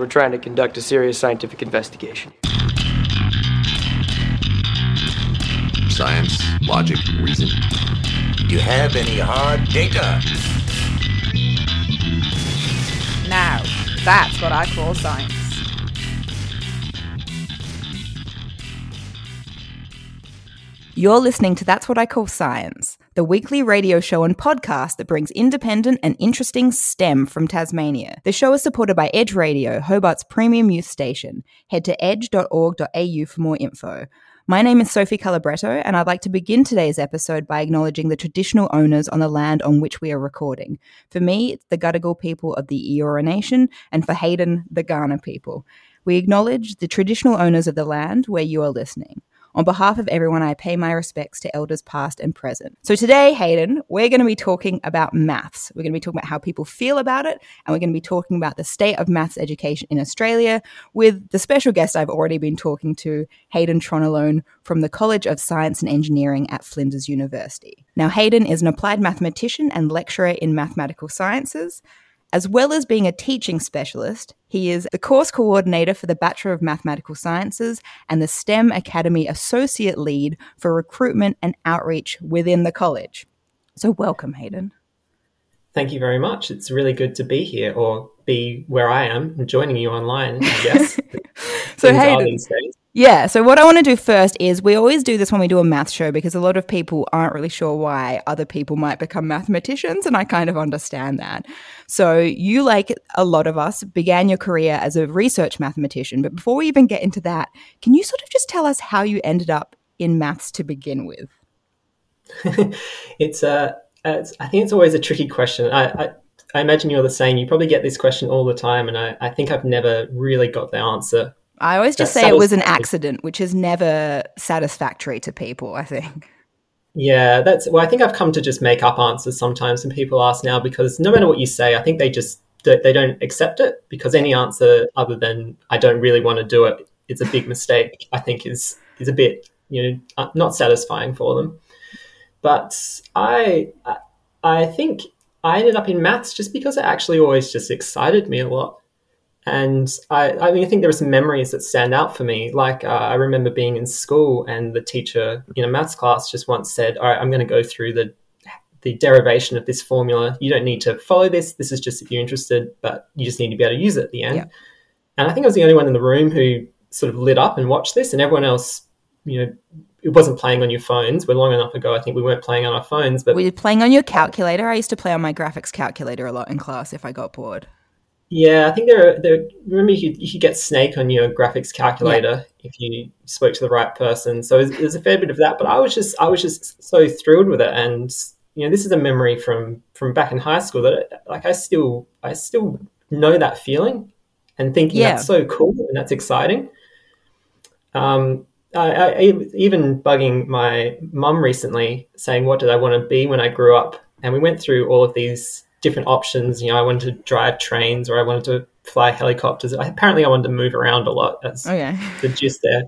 We're trying to conduct a serious scientific investigation. Science, logic, reason. Do you have any hard data? Now, that's what I call science. You're listening to That's What I Call Science, the weekly radio show and podcast that brings independent and interesting STEM from Tasmania. The show is supported by Edge Radio, Hobart's premium youth station. Head to edge.org.au for more info. My name is Sophie Calabretto, and I'd like to begin today's episode by acknowledging the traditional owners on the land on which we are recording. For me, it's the Gadigal people of the Eora Nation, and for Hayden, the Kaurna people. We acknowledge the traditional owners of the land where you are listening. On behalf of everyone, I pay my respects to elders past and present. So today, Hayden, we're going to be talking about maths. We're going to be talking about how people feel about it, and we're going to be talking about the state of maths education in Australia with the special guest I've already been talking to, Hayden Tronnolone from the College of Science and Engineering at Flinders University. Now, Hayden is an applied mathematician and lecturer in mathematical sciences. As well as being a teaching specialist, he is the course coordinator for the Bachelor of Mathematical Sciences and the STEM Academy Associate Lead for Recruitment and Outreach within the college. So, welcome, Hayden. Thank you very much. It's really good to be here or be where I am and joining you online, I guess. so, Hayden, yeah. So what I want to do first is we always do this when we do a math show because a lot of people aren't really sure why other people might become mathematicians, and I kind of understand that. So you, like a lot of us, began your career as a research mathematician. But before we even get into that, can you sort of just tell us how you ended up in maths to begin with? it's uh, it's, I think it's always a tricky question. I, I I imagine you're the same. You probably get this question all the time, and I, I think I've never really got the answer I always just say it was an accident, which is never satisfactory to people, I think. Yeah, that's well, I think I've come to just make up answers sometimes when people ask now because no matter what you say, I think they just they don't accept it because any answer other than I don't really want to do it, it's a big mistake. I think is is a bit you know uh, not satisfying for them. But I I think I ended up in maths just because it actually always just excited me a lot. And I, I mean, I think there are some memories that stand out for me. Like uh, I remember being in school, and the teacher in a maths class just once said, "All right, I'm going to go through the the derivation of this formula. You don't need to follow this. This is just if you're interested, but you just need to be able to use it at the end." Yeah. And I think I was the only one in the room who sort of lit up and watched this, and everyone else, you know, it wasn't playing on your phones. We're long enough ago. I think we weren't playing on our phones, but we were playing on your calculator? I used to play on my graphics calculator a lot in class if I got bored. Yeah, I think there. Are, there remember, you could, you could get Snake on your graphics calculator yeah. if you spoke to the right person. So there's, there's a fair bit of that. But I was just, I was just so thrilled with it, and you know, this is a memory from from back in high school that, like, I still, I still know that feeling, and thinking yeah. that's so cool and that's exciting. Um, I, I even bugging my mum recently, saying, "What did I want to be when I grew up?" And we went through all of these different options. You know, I wanted to drive trains or I wanted to fly helicopters. apparently, I wanted to move around a lot. That's oh, okay. the gist there.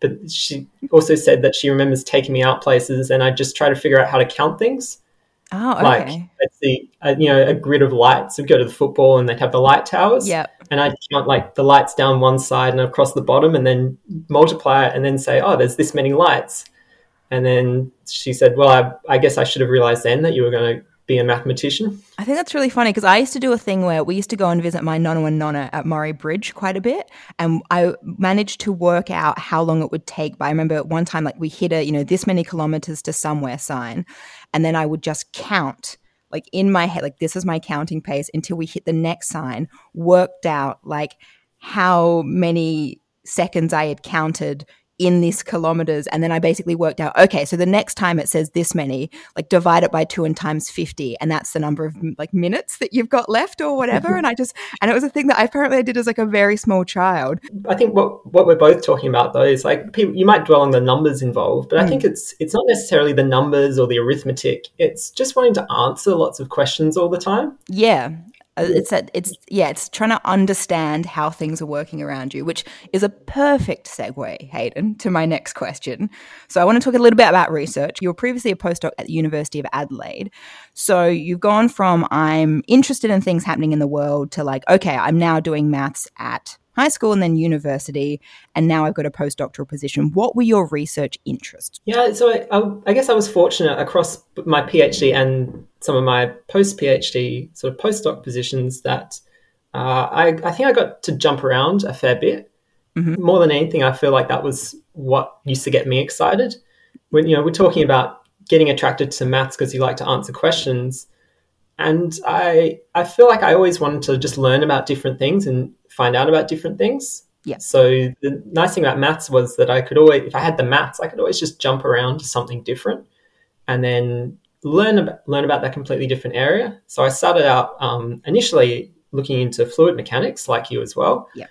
But she also said that she remembers taking me out places, and I just try to figure out how to count things. Oh, okay. Like I'd see, a, you know, a grid of lights. We'd go to the football, and they'd have the light towers. Yeah. And I'd count like the lights down one side and across the bottom, and then multiply it, and then say, "Oh, there's this many lights." And then she said, "Well, I, I guess I should have realized then that you were going to be a mathematician. I think that's really funny because I used to do a thing where we used to go and visit my nonna and nonna at Murray Bridge quite a bit, and I managed to work out how long it would take. But I remember one time, like we hit a you know this many kilometers to somewhere sign, and then I would just count like in my head, like this is my counting pace until we hit the next sign. Worked out like how many seconds I had counted in this kilometers. And then I basically worked out, okay, so the next time it says this many, like divide it by two and times 50. And that's the number of like minutes that you've got left or whatever. and I just, and it was a thing that I apparently I did as like a very small child. I think what, what we're both talking about though is like people, you might dwell on the numbers involved, but mm. I think it's, it's not necessarily the numbers or the arithmetic. It's just wanting to answer lots of questions all the time. Yeah. Uh, It's that it's yeah, it's trying to understand how things are working around you, which is a perfect segue, Hayden, to my next question. So I want to talk a little bit about research. You were previously a postdoc at the University of Adelaide. So you've gone from I'm interested in things happening in the world to like, okay, I'm now doing maths at high school and then university, and now I've got a postdoctoral position. What were your research interests? Yeah, so I, I, I guess I was fortunate across my PhD and some of my post PhD sort of postdoc positions that uh, I, I think I got to jump around a fair bit. Mm-hmm. More than anything, I feel like that was what used to get me excited. When you know we're talking about getting attracted to maths because you like to answer questions, and I I feel like I always wanted to just learn about different things and find out about different things. Yeah. So the nice thing about maths was that I could always, if I had the maths, I could always just jump around to something different, and then learn about, learn about that completely different area. So I started out um, initially looking into fluid mechanics, like you as well. Yeah.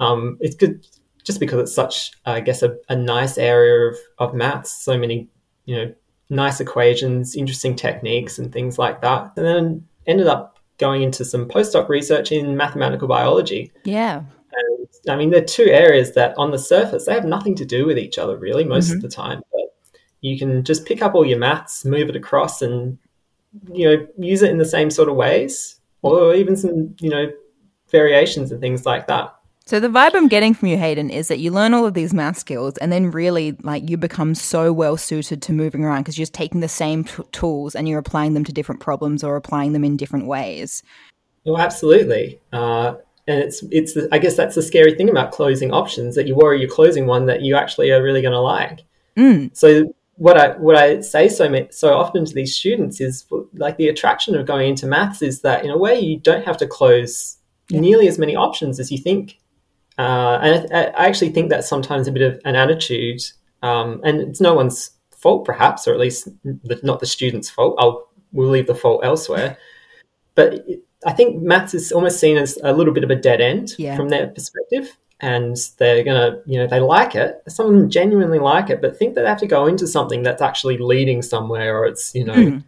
Um, it's good just because it's such, I guess, a, a nice area of, of maths. So many, you know, nice equations, interesting techniques, and things like that. And then ended up going into some postdoc research in mathematical biology. Yeah. And I mean, they're two areas that on the surface, they have nothing to do with each other really most of the time. You can just pick up all your maths, move it across, and, you know, use it in the same sort of ways, or even some, you know, variations and things like that. So the vibe I'm getting from you, Hayden, is that you learn all of these math skills, and then really, like, you become so well suited to moving around because you're just taking the same t- tools and you're applying them to different problems or applying them in different ways. Oh, absolutely. Uh, and it's it's the, I guess that's the scary thing about closing options that you worry you're closing one that you actually are really going to like. Mm. So what I what I say so ma- so often to these students is like the attraction of going into maths is that in a way you don't have to close nearly as many options as you think. Uh, and I, I actually think that's sometimes a bit of an attitude, um, and it's no one's fault, perhaps, or at least the, not the student's fault. I'll we'll leave the fault elsewhere. But it, I think maths is almost seen as a little bit of a dead end Yeah. from their perspective, and they're gonna, you know, they like it. Some of them genuinely like it, but think that they have to go into something that's actually leading somewhere, or it's, you know, Mm.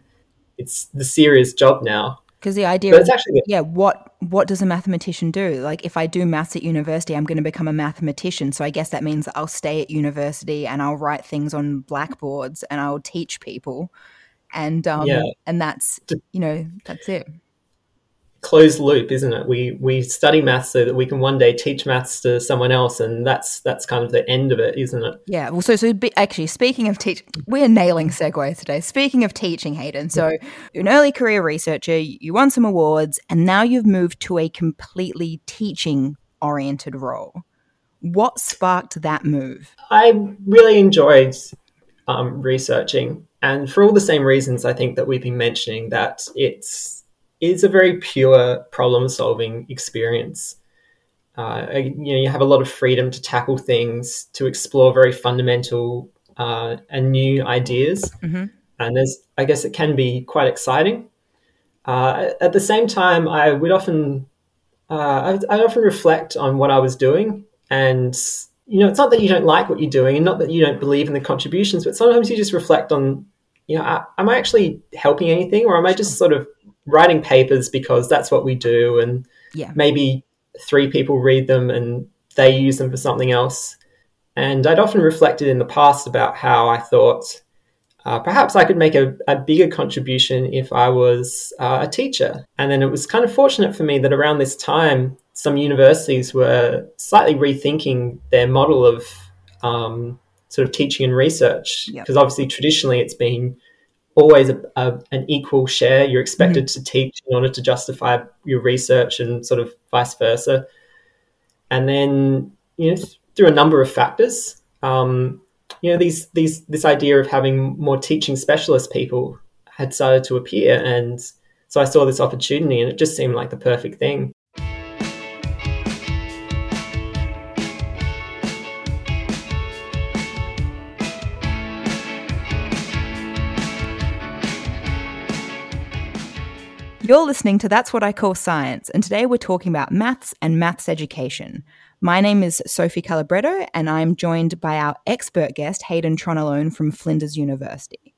it's the serious job now. Because the idea But is, actually yeah, what what does a mathematician do? Like, if I do maths at university, I'm going to become a mathematician. So I guess that means that I'll stay at university and I'll write things on blackboards and I'll teach people, and um, Yeah. and that's you know that's it. Closed loop, isn't it? We we study maths so that we can one day teach maths to someone else, and that's that's kind of the end of it, isn't it? Yeah. Well, so so be, actually, speaking of teach, we're nailing segues today. Speaking of teaching, Hayden. So you're an early career researcher. You won some awards, and now you've moved to a completely teaching oriented role. What sparked that move? I really enjoyed um, researching, and for all the same reasons, I think that we've been mentioning that it's is a very pure problem solving experience. Uh, you know, you have a lot of freedom to tackle things, to explore very fundamental uh, and new ideas, Mhm. and there's, I guess, it can be quite exciting. Uh, at the same time, I would often, uh, I, I often reflect on what I was doing, and you know, it's not that you don't like what you're doing, and not that you don't believe in the contributions, but sometimes you just reflect on, you know, am I actually helping anything, or am I just sort of writing papers because that's what we do, and Yeah. maybe three people read them and they use them for something else. And I'd often reflected in the past about how I thought uh, perhaps I could make a, a bigger contribution if I was uh, a teacher. And then it was kind of fortunate for me that around this time, some universities were slightly rethinking their model of um, sort of teaching and research. Yep. Because obviously, traditionally, it's been always a, a, an equal share. You're expected to teach in order to justify your research and sort of vice versa. And then, you know, through a number of factors, um, you know, these these this idea of having more teaching specialist people had started to appear, and so I saw this opportunity, and it just seemed like the perfect thing. You're listening to That's What I Call Science, and today we're talking about maths and maths education. My name is Sophie Calabretto, and I'm joined by our expert guest, Hayden Tronnolone from Flinders University.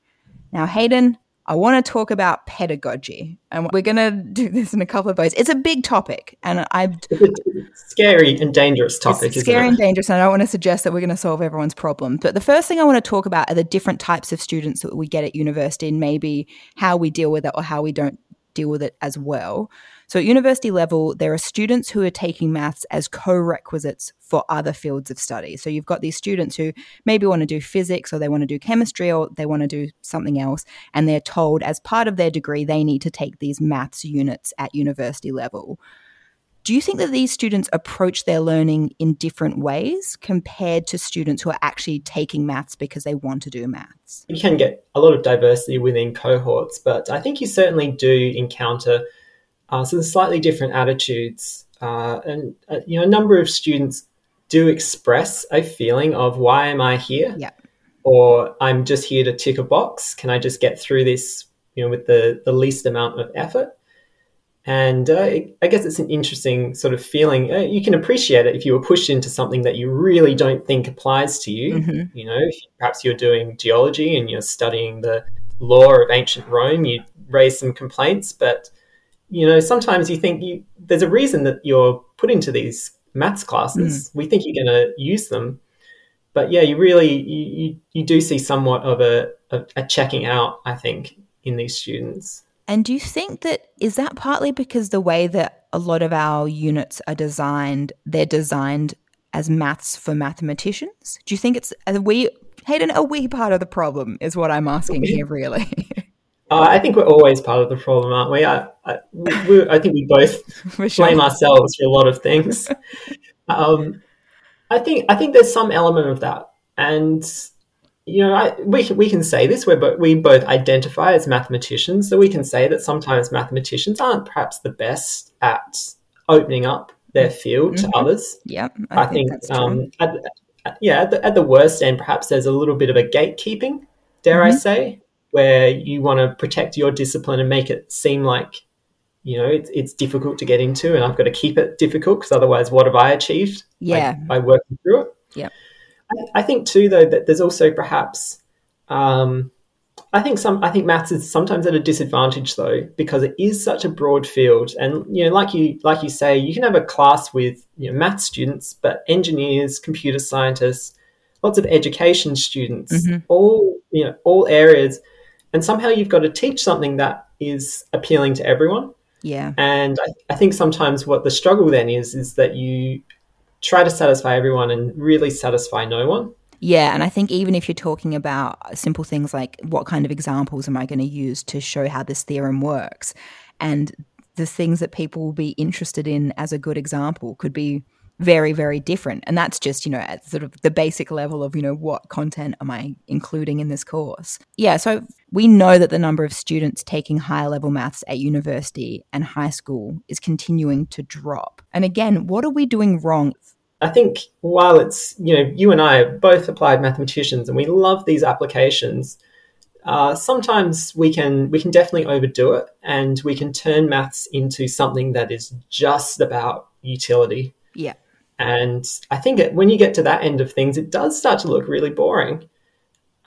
Now, Hayden, I want to talk about pedagogy. And we're going to do this in a couple of ways. It's a big topic, and I've. scary and dangerous topic, it's scary and dangerous, and I don't want to suggest that we're going to solve everyone's problem. But the first thing I want to talk about are the different types of students that we get at university and maybe how we deal with it or how we don't deal with it as well. So at university level, there are students who are taking maths as co-requisites for other fields of study. So you've got these students who maybe want to do physics or they want to do chemistry or they want to do something else. And they're told as part of their degree, they need to take these maths units at university level. Do you think that these students approach their learning in different ways compared to students who are actually taking maths because they want to do maths? You can get a lot of diversity within cohorts, but I think you certainly do encounter uh, so there's slightly different attitudes, uh, and uh, you know, a number of students do express a feeling of why am I here? Yeah. Or I'm just here to tick a box. Can I just get through this, you know, with the the least amount of effort? And uh, I guess it's an interesting sort of feeling. Uh, you can appreciate it if you were pushed into something that you really don't think applies to you. Mm-hmm. You know, perhaps you're doing geology and you're studying the law of ancient Rome. You raise some complaints, but you know, sometimes you think you, there's a reason that you're put into these maths classes. Mm. We think you're going to use them, but yeah, you really you, you, you do see somewhat of a, a, a checking out. I think in these students. And do you think that is that partly because the way that a lot of our units are designed, they're designed as maths for mathematicians? Do you think it's a wee Hayden, a wee part of the problem is what I'm asking here, really. Uh, I think we're always part of the problem, aren't we? I, I, we, I think we both sure. blame ourselves for a lot of things. um, I think I think there's some element of that, and you know, I, we can, we can say this. We we both identify as mathematicians, so we can say that sometimes mathematicians aren't perhaps the best at opening up their field mm-hmm. to others. Yeah, I, I think, think um, at, yeah, at the, at the worst end, perhaps there's a little bit of a gatekeeping, dare mm-hmm. I say, where you want to protect your discipline and make it seem like you know it's, it's difficult to get into and i've got to keep it difficult because otherwise what have i achieved yeah by, by working through it yeah I, I, think too though that there's also perhaps um, i think some i think maths is sometimes at a disadvantage though because it is such a broad field and you know like you like you say you can have a class with you know math students but engineers computer scientists lots of education students mm-hmm. all you know all areas and somehow you've got to teach something that is appealing to everyone. Yeah. And I, I think sometimes what the struggle then is is that you try to satisfy everyone and really satisfy no one. Yeah, and I think even if you're talking about simple things like what kind of examples am I going to use to show how this theorem works, and the things that people will be interested in as a good example could be very very different and that's just you know at sort of the basic level of you know what content am i including in this course yeah so we know that the number of students taking higher level maths at university and high school is continuing to drop and again what are we doing wrong I think while it's, you know, you and I are both applied mathematicians and we love these applications, uh, sometimes we can we can definitely overdo it and we can turn maths into something that is just about utility. Yeah. And I think it, when you get to that end of things, it does start to look really boring.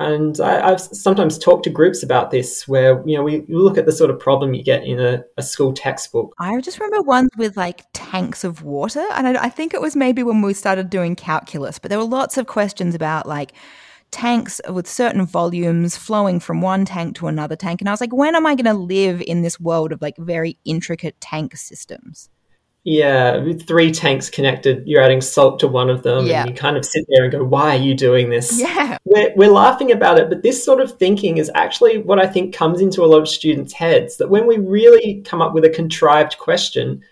And I, have sometimes talked to groups about this where, you know, we look at the sort of problem you get in a, a school textbook. I just remember ones with like tanks of water. And I, I think it was maybe when we started doing calculus, but there were lots of questions about like, tanks with certain volumes flowing from one tank to another tank. And I was like, when am I going to live in this world of like very intricate tank systems? Yeah, with three tanks connected, you're adding salt to one of them, yeah. and you kind of sit there and go, "Why are you doing this?" Yeah, we're, we're laughing about it, but this sort of thinking is actually what I think comes into a lot of students' heads. That when we really come up with a contrived question,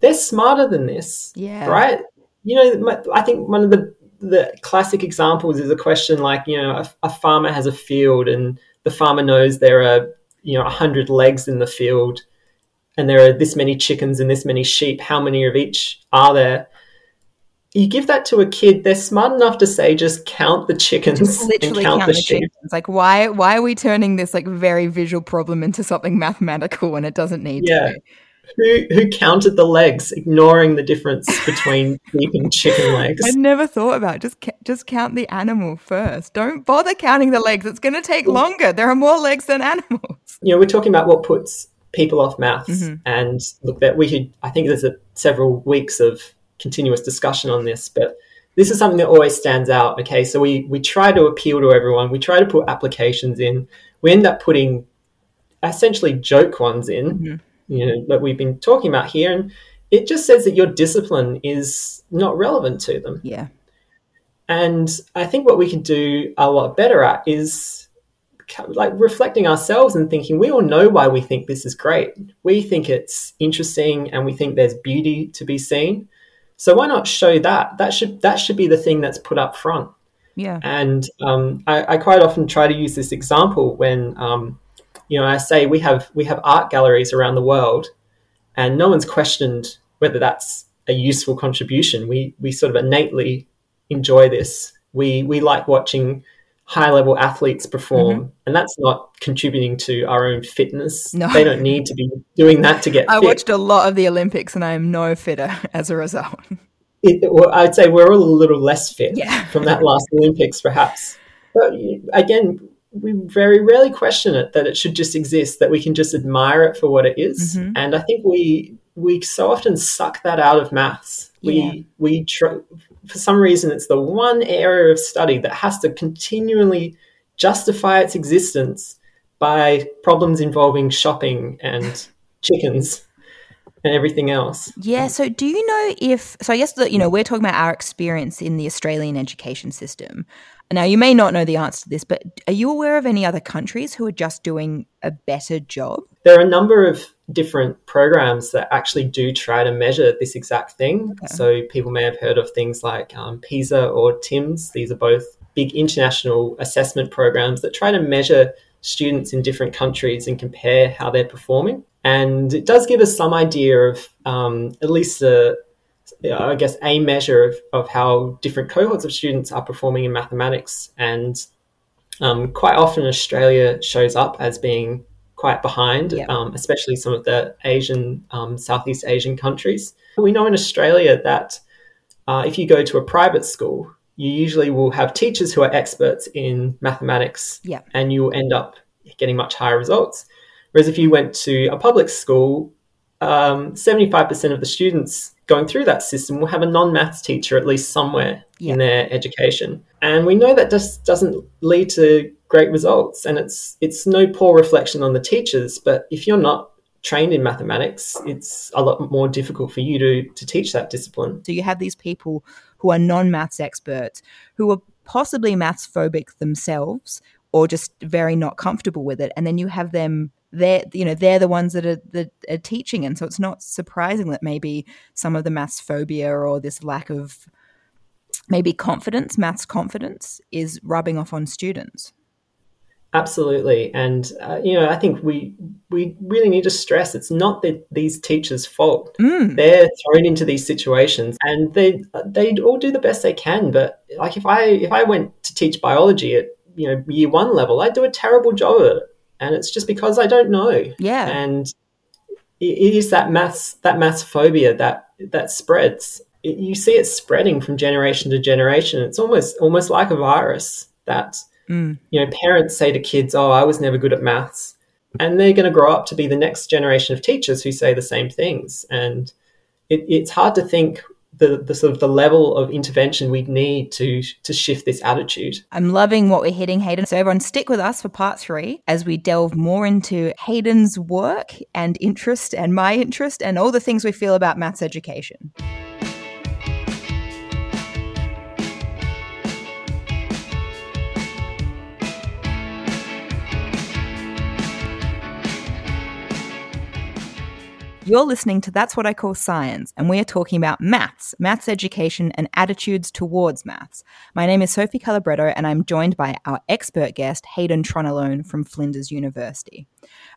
they're smarter than this. Yeah, right. You know, I think one of the the classic examples is a question like, you know, a, a farmer has a field, and the farmer knows there are you know a hundred legs in the field and there are this many chickens and this many sheep, how many of each are there? You give that to a kid, they're smart enough to say, just count the chickens just literally count, count, the, the sheep. Chickens. Like, why, why are we turning this like very visual problem into something mathematical when it doesn't need yeah. to? who who counted the legs, ignoring the difference between beef and chicken legs. I never thought about it. just ca- just count the animal first. Don't bother counting the legs. It's going to take longer. There are more legs than animals. You know, we're talking about what puts people off maths, mm-hmm. and look, that we could. I think there's a, several weeks of continuous discussion on this, but this is something that always stands out. Okay, so we we try to appeal to everyone. We try to put applications in. We end up putting essentially joke ones in, mm-hmm. you know, that we've been talking about here, and it just says that your discipline is not relevant to them. Yeah. And I think what we could do a lot better at is like reflecting ourselves and thinking we all know why we think this is great. We think it's interesting and we think there's beauty to be seen. So why not show that? That should that should be the thing that's put up front. Yeah. And um, I, I quite often try to use this example when um, you know I say we have we have art galleries around the world, and no one's questioned whether that's a useful contribution. We we sort of innately enjoy this. We we like watching high level athletes perform, mm-hmm. and that's not contributing to our own fitness. No. They don't need to be doing that to get I fit. watched a lot of the Olympics and I am no fitter as a result. it, well, I'd say we're all a little less fit Yeah. from that last Olympics, perhaps. But again, we very rarely question it that it should just exist, that we can just admire it for what it is. Mm-hmm. And I think we we so often suck that out of maths. Yeah. We we tr- for some reason it's the one area of study that has to continually justify its existence by problems involving shopping and chickens and everything else. Yeah. So, do you know if? So, I guess that you know we're talking about our experience in the Australian education system. Now, you may not know the answer to this, but are you aware of any other countries who are just doing a better job? there are a number of different programs that actually do try to measure this exact thing. So people may have heard of things like um, PISA or TIMSS. These are both big international assessment programs that try to measure students in different countries and compare how they're performing. And it does give us some idea of um, at least a, I guess, a measure of, of how different cohorts of students are performing in mathematics. And um, quite often, Australia shows up as being quite behind, Yeah. um, especially some of the Asian, um, Southeast Asian countries. We know in Australia that uh, if you go to a private school, you usually will have teachers who are experts in mathematics, Yeah. and you will end up getting much higher results. Whereas if you went to a public school, um, 75% of the students going through that system will have a non-maths teacher at least somewhere Yeah. in their education. And we know that just doesn't lead to great results. And it's it's no poor reflection on the teachers, but if you're not trained in mathematics, it's a lot more difficult for you to, to teach that discipline. So, you have these people who are non maths experts who are possibly maths phobic themselves or just very not comfortable with it. And then you have them. They're, you know, they're the ones that are, that are teaching, and so it's not surprising that maybe some of the maths phobia or this lack of maybe confidence, maths confidence, is rubbing off on students. Absolutely, and uh, you know, I think we we really need to stress it's not that these teachers' fault. They're thrown into these situations, and they they all do the best they can. But like if I if I went to teach biology at you know year one level, I'd do a terrible job at it, and it's just because I don't know. Yeah. and it it is that maths that maths phobia that that spreads. It, you see it spreading from generation to generation. It's almost almost like a virus that Mm. you know parents say to kids, "Oh, I was never good at maths," and they're going to grow up to be the next generation of teachers who say the same things. And it, it's hard to think the, the sort of the level of intervention we'd need to to shift this attitude. I'm loving what we're hitting, Hayden. So, everyone, stick with us for part three as we delve more into Hayden's work and interest and my interest and all the things we feel about maths education. You're listening to That's What I Call Science, and we are talking about maths, maths education, and attitudes towards maths. My name is Sophie Calabretto, and I'm joined by our expert guest, Hayden Tronnolone from Flinders University.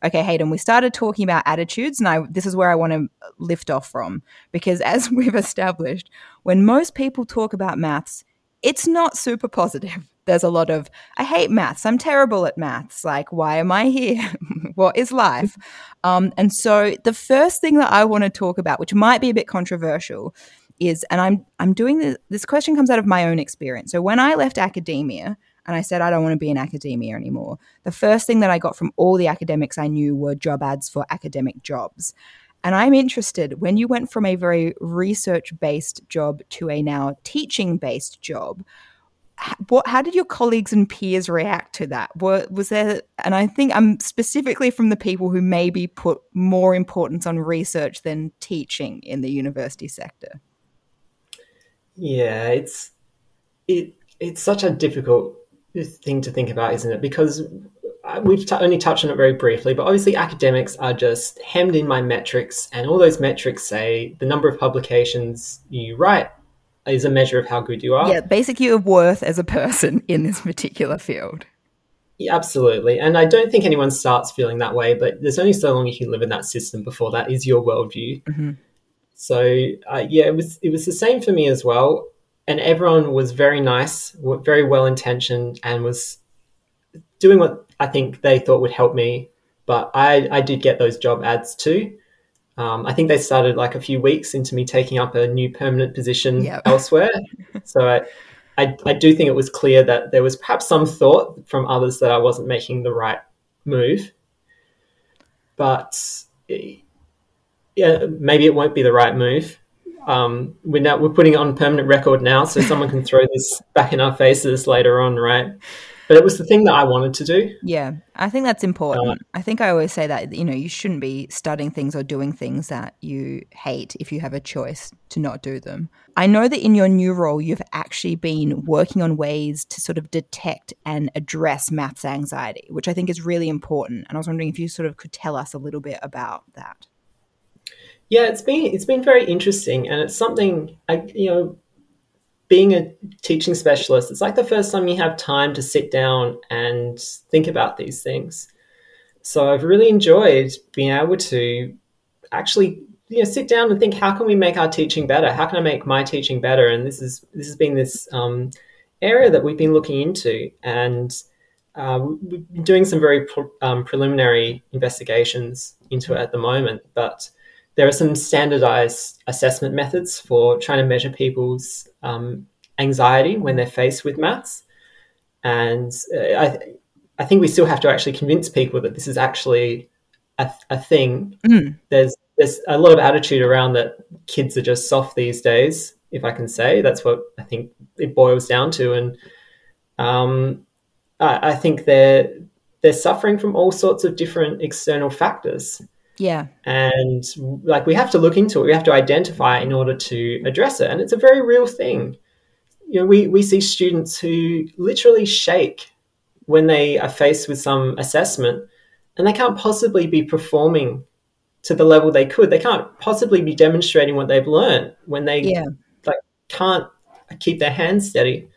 Okay, Hayden, we started talking about attitudes, and I, this is where I want to lift off from, because as we've established, when most people talk about maths, it's not super positive. There's a lot of, I hate maths. I'm terrible at maths. Like, why am I here? what is life? Um, and so the first thing that I want to talk about, which might be a bit controversial, is, and I'm I'm doing this. This question comes out of my own experience. So when I left academia, and I said I don't want to be in academia anymore. The first thing that I got from all the academics I knew were job ads for academic jobs. And I'm interested when you went from a very research based job to a now teaching based job. What, how did your colleagues and peers react to that? Was there, and I think I'm specifically from the people who maybe put more importance on research than teaching in the university sector. Yeah, it's it it's such a difficult thing to think about, isn't it? Because uh, we've t- only touched on it very briefly, but obviously academics are just hemmed in by metrics, and all those metrics say the number of publications you write is a measure of how good you are. Yeah, basically your worth as a person in this particular field. Yeah, absolutely. And I don't think anyone starts feeling that way, but there's only so long you can live in that system before that is your worldview. Mm-hmm. So uh, yeah, it was it was the same for me as well. And everyone was very nice, very well intentioned, and was doing what I think they thought would help me. But I, I did get those job ads too. Um, I think they started like a few weeks into me taking up a new permanent position yep. elsewhere. so I, I, I do think it was clear that there was perhaps some thought from others that I wasn't making the right move. But yeah, maybe it won't be the right move. Um, we're now we're putting it on permanent record now, so someone can throw this back in our faces later on, right? But it was the thing that I wanted to do. Yeah, I think that's important. Uh, I think I always say that you know you shouldn't be studying things or doing things that you hate if you have a choice to not do them. I know that in your new role you've actually been working on ways to sort of detect and address maths anxiety, which I think is really important. And I was wondering if you sort of could tell us a little bit about that. Yeah, it's been it's been very interesting, and it's something I you know being a teaching specialist, it's like the first time you have time to sit down and think about these things. So I've really enjoyed being able to actually you know sit down and think how can we make our teaching better? How can I make my teaching better? And this is this has been this um, area that we've been looking into, and uh, we've been doing some very um, preliminary investigations into it at the moment, but there are some standardized assessment methods for trying to measure people's um, anxiety when they're faced with maths. And uh, I, th- I think we still have to actually convince people that this is actually a, a thing. Mm. There's there's a lot of attitude around that kids are just soft these days, if I can say. That's what I think it boils down to. And um, I, I think they're they're suffering from all sorts of different external factors. Yeah. And like we have to look into it, we have to identify in order to address it. And it's a very real thing. You know, we, we see students who literally shake when they are faced with some assessment and they can't possibly be performing to the level they could. They can't possibly be demonstrating what they've learned when they yeah. like can't keep their hands steady.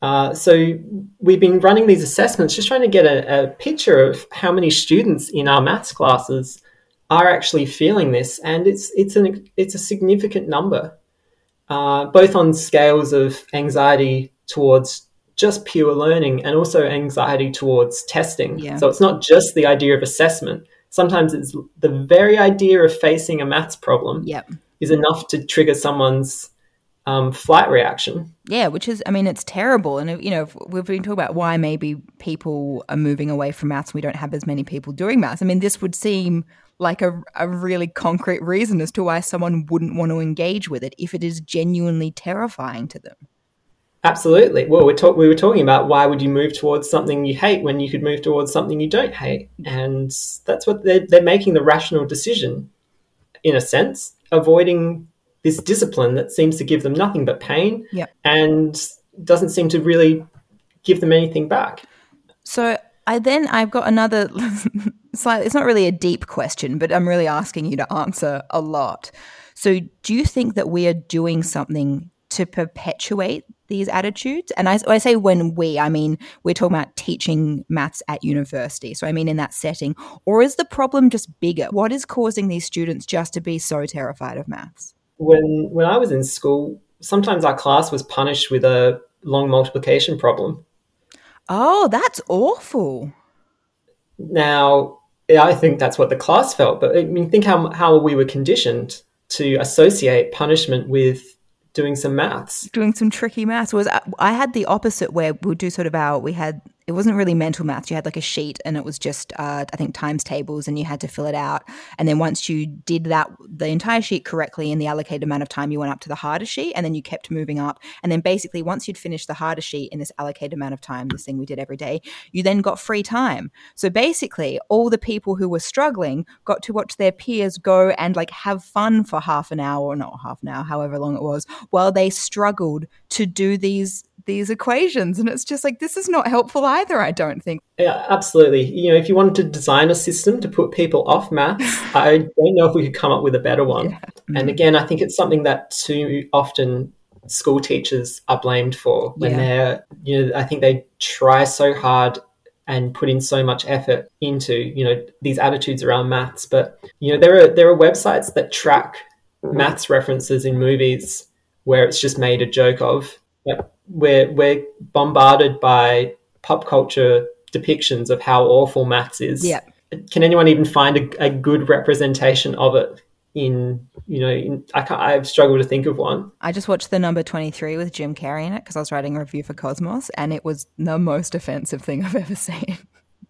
Uh, so we've been running these assessments, just trying to get a, a, picture of how many students in our maths classes are actually feeling this, and it's it's an it's a significant number, uh, both on scales of anxiety towards just pure learning and also anxiety towards testing. Yeah. So it's not just the idea of assessment. Sometimes it's the very idea of facing a maths problem yep. is enough to trigger someone's um, flight reaction. Yeah, which is, I mean, it's terrible. And, you know, we've been talking about why maybe people are moving away from maths. and We don't have as many people doing maths. I mean, this would seem like a, a really concrete reason as to why someone wouldn't want to engage with it if it is genuinely terrifying to them. Absolutely. Well, we talk, we were talking about why would you move towards something you hate when you could move towards something you don't hate, and that's what they're they're making the rational decision, in a sense, avoiding this discipline that seems to give them nothing but pain yep. and doesn't seem to really give them anything back. So I then I've got another slightly it's not really a deep question, but I'm really asking you to answer a lot. So do you think that we are doing something to perpetuate these attitudes? And I, I say when we, I mean we're talking about teaching maths at university. So I mean in that setting, or is the problem just bigger? What is causing these students just to be so terrified of maths? When when I was in school, sometimes our class was punished with a long multiplication problem, Oh, that's awful. Now, I think that's what the class felt, but I mean, think how how we were conditioned to associate punishment with doing some maths. Doing some tricky maths was I had the opposite where we would do sort of our we had it wasn't really mental maths. You had like a sheet and it was just, uh, I think, times tables and you had to fill it out. And then once you did that, the entire sheet correctly in the allocated amount of time, you went up to the harder sheet and then you kept moving up. And then basically, once you'd finished the harder sheet in this allocated amount of time, this thing we did every day, you then got free time. So basically, all the people who were struggling got to watch their peers go and like have fun for half an hour or not half an hour, however long it was, while they struggled to do these these equations. And it's just like, this is not helpful either, I don't think. Yeah, absolutely. You know, if you wanted to design a system to put people off maths, I don't know if we could come up with a better one. Yeah. And mm. again, I think it's something that too often school teachers are blamed for when yeah. they're, you know, I think they try so hard and put in so much effort into, you know, these attitudes around maths. But, you know, there are there are websites that track maths references in movies where it's just made a joke of. Like we're we're bombarded by pop culture depictions of how awful maths is. Yeah. Can anyone even find a, a good representation of it in you know in, I can't, I've struggled to think of one. I just watched the number 23 with Jim Carrey in it because I was writing a review for Cosmos and it was the most offensive thing I've ever seen.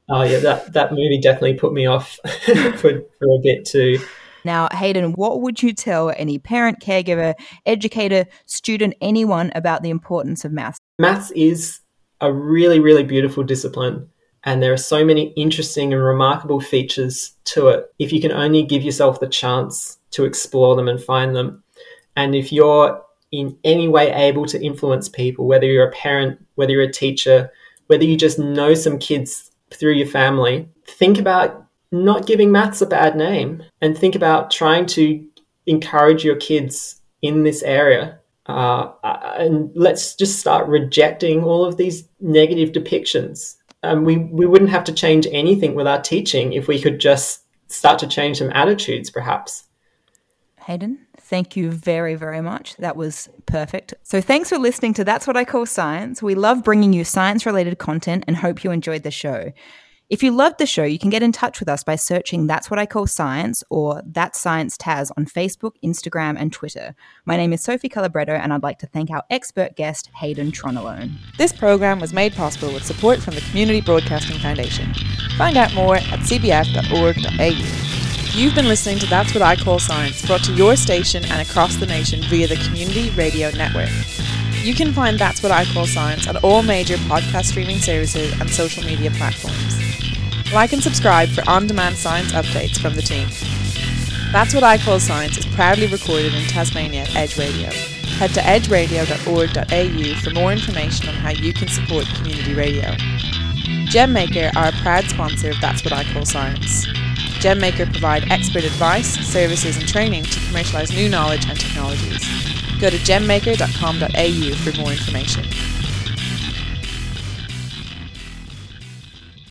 Oh yeah, that that movie definitely put me off for, for a bit too. Now, Hayden, what would you tell any parent, caregiver, educator, student, anyone about the importance of maths? Maths is a really, really beautiful discipline. And there are so many interesting and remarkable features to it if you can only give yourself the chance to explore them and find them. And if you're in any way able to influence people, whether you're a parent, whether you're a teacher, whether you just know some kids through your family, think about not giving maths a bad name and think about trying to encourage your kids in this area. Uh, and let's just start rejecting all of these negative depictions. Um, we, we wouldn't have to change anything with our teaching if we could just start to change some attitudes, perhaps. Hayden, thank you very, very much. That was perfect. So, thanks for listening to That's What I Call Science. We love bringing you science related content and hope you enjoyed the show. If you loved the show, you can get in touch with us by searching That's What I Call Science or That's Science Taz on Facebook, Instagram, and Twitter. My name is Sophie Calabretto, and I'd like to thank our expert guest, Hayden Tronnolone. This program was made possible with support from the Community Broadcasting Foundation. Find out more at cbf.org.au. You've been listening to That's What I Call Science, brought to your station and across the nation via the Community Radio Network. You can find That's What I Call Science on all major podcast streaming services and social media platforms. Like and subscribe for on demand science updates from the team. That's What I Call Science is proudly recorded in Tasmania at Edge Radio. Head to edgeradio.org.au for more information on how you can support community radio. GemMaker are a proud sponsor of That's What I Call Science. GemMaker provide expert advice, services, and training to commercialise new knowledge and technologies. Go to gemmaker.com.au for more information.